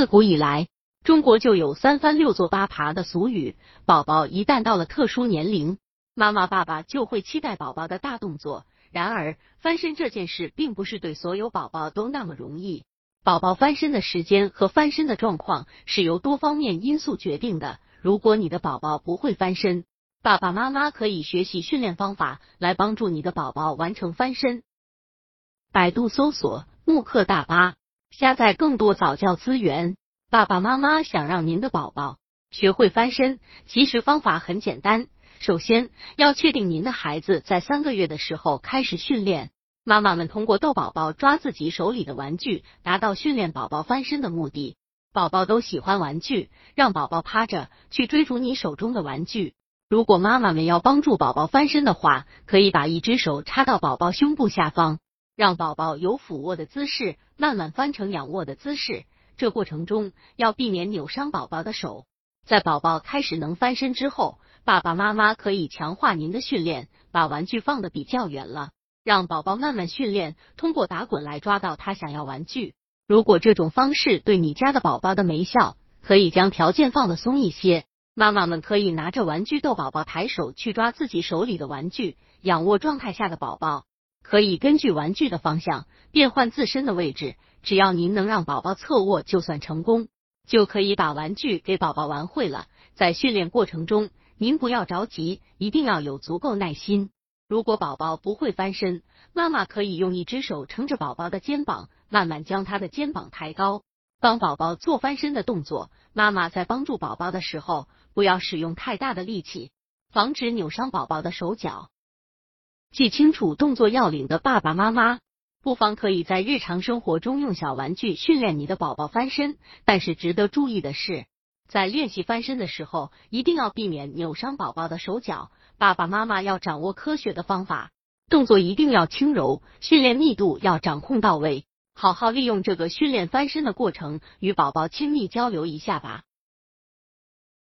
自古以来，中国就有“三翻六坐八爬”的俗语。宝宝一旦到了特殊年龄，妈妈、爸爸就会期待宝宝的大动作。然而，翻身这件事并不是对所有宝宝都那么容易。宝宝翻身的时间和翻身的状况是由多方面因素决定的。如果你的宝宝不会翻身，爸爸妈妈可以学习训练方法来帮助你的宝宝完成翻身。百度搜索“慕课大巴”，下载更多早教资源。爸爸妈妈想让您的宝宝学会翻身，其实方法很简单。首先要确定您的孩子在三个月的时候开始训练。妈妈们通过逗宝宝抓自己手里的玩具，达到训练宝宝翻身的目的。宝宝都喜欢玩具，让宝宝趴着去追逐你手中的玩具。如果妈妈们要帮助宝宝翻身的话，可以把一只手插到宝宝胸部下方，让宝宝由俯卧的姿势慢慢翻成仰卧的姿势。这过程中要避免扭伤宝宝的手。在宝宝开始能翻身之后，爸爸妈妈可以强化您的训练，把玩具放的比较远了，让宝宝慢慢训练，通过打滚来抓到他想要玩具。如果这种方式对你家的宝宝的没效，可以将条件放的松一些。妈妈们可以拿着玩具逗宝宝抬手去抓自己手里的玩具。仰卧状态下的宝宝可以根据玩具的方向变换自身的位置，只要您能让宝宝侧卧，就算成功，就可以把玩具给宝宝玩会了。在训练过程中，您不要着急，一定要有足够耐心。如果宝宝不会翻身，妈妈可以用一只手撑着宝宝的肩膀。慢慢将他的肩膀抬高，帮宝宝做翻身的动作。妈妈在帮助宝宝的时候，不要使用太大的力气，防止扭伤宝宝的手脚。记清楚动作要领的爸爸妈妈，不妨可以在日常生活中用小玩具训练你的宝宝翻身。但是值得注意的是，在练习翻身的时候，一定要避免扭伤宝宝的手脚。爸爸妈妈要掌握科学的方法，动作一定要轻柔，训练密度要掌控到位。好好利用这个训练翻身的过程，与宝宝亲密交流一下吧。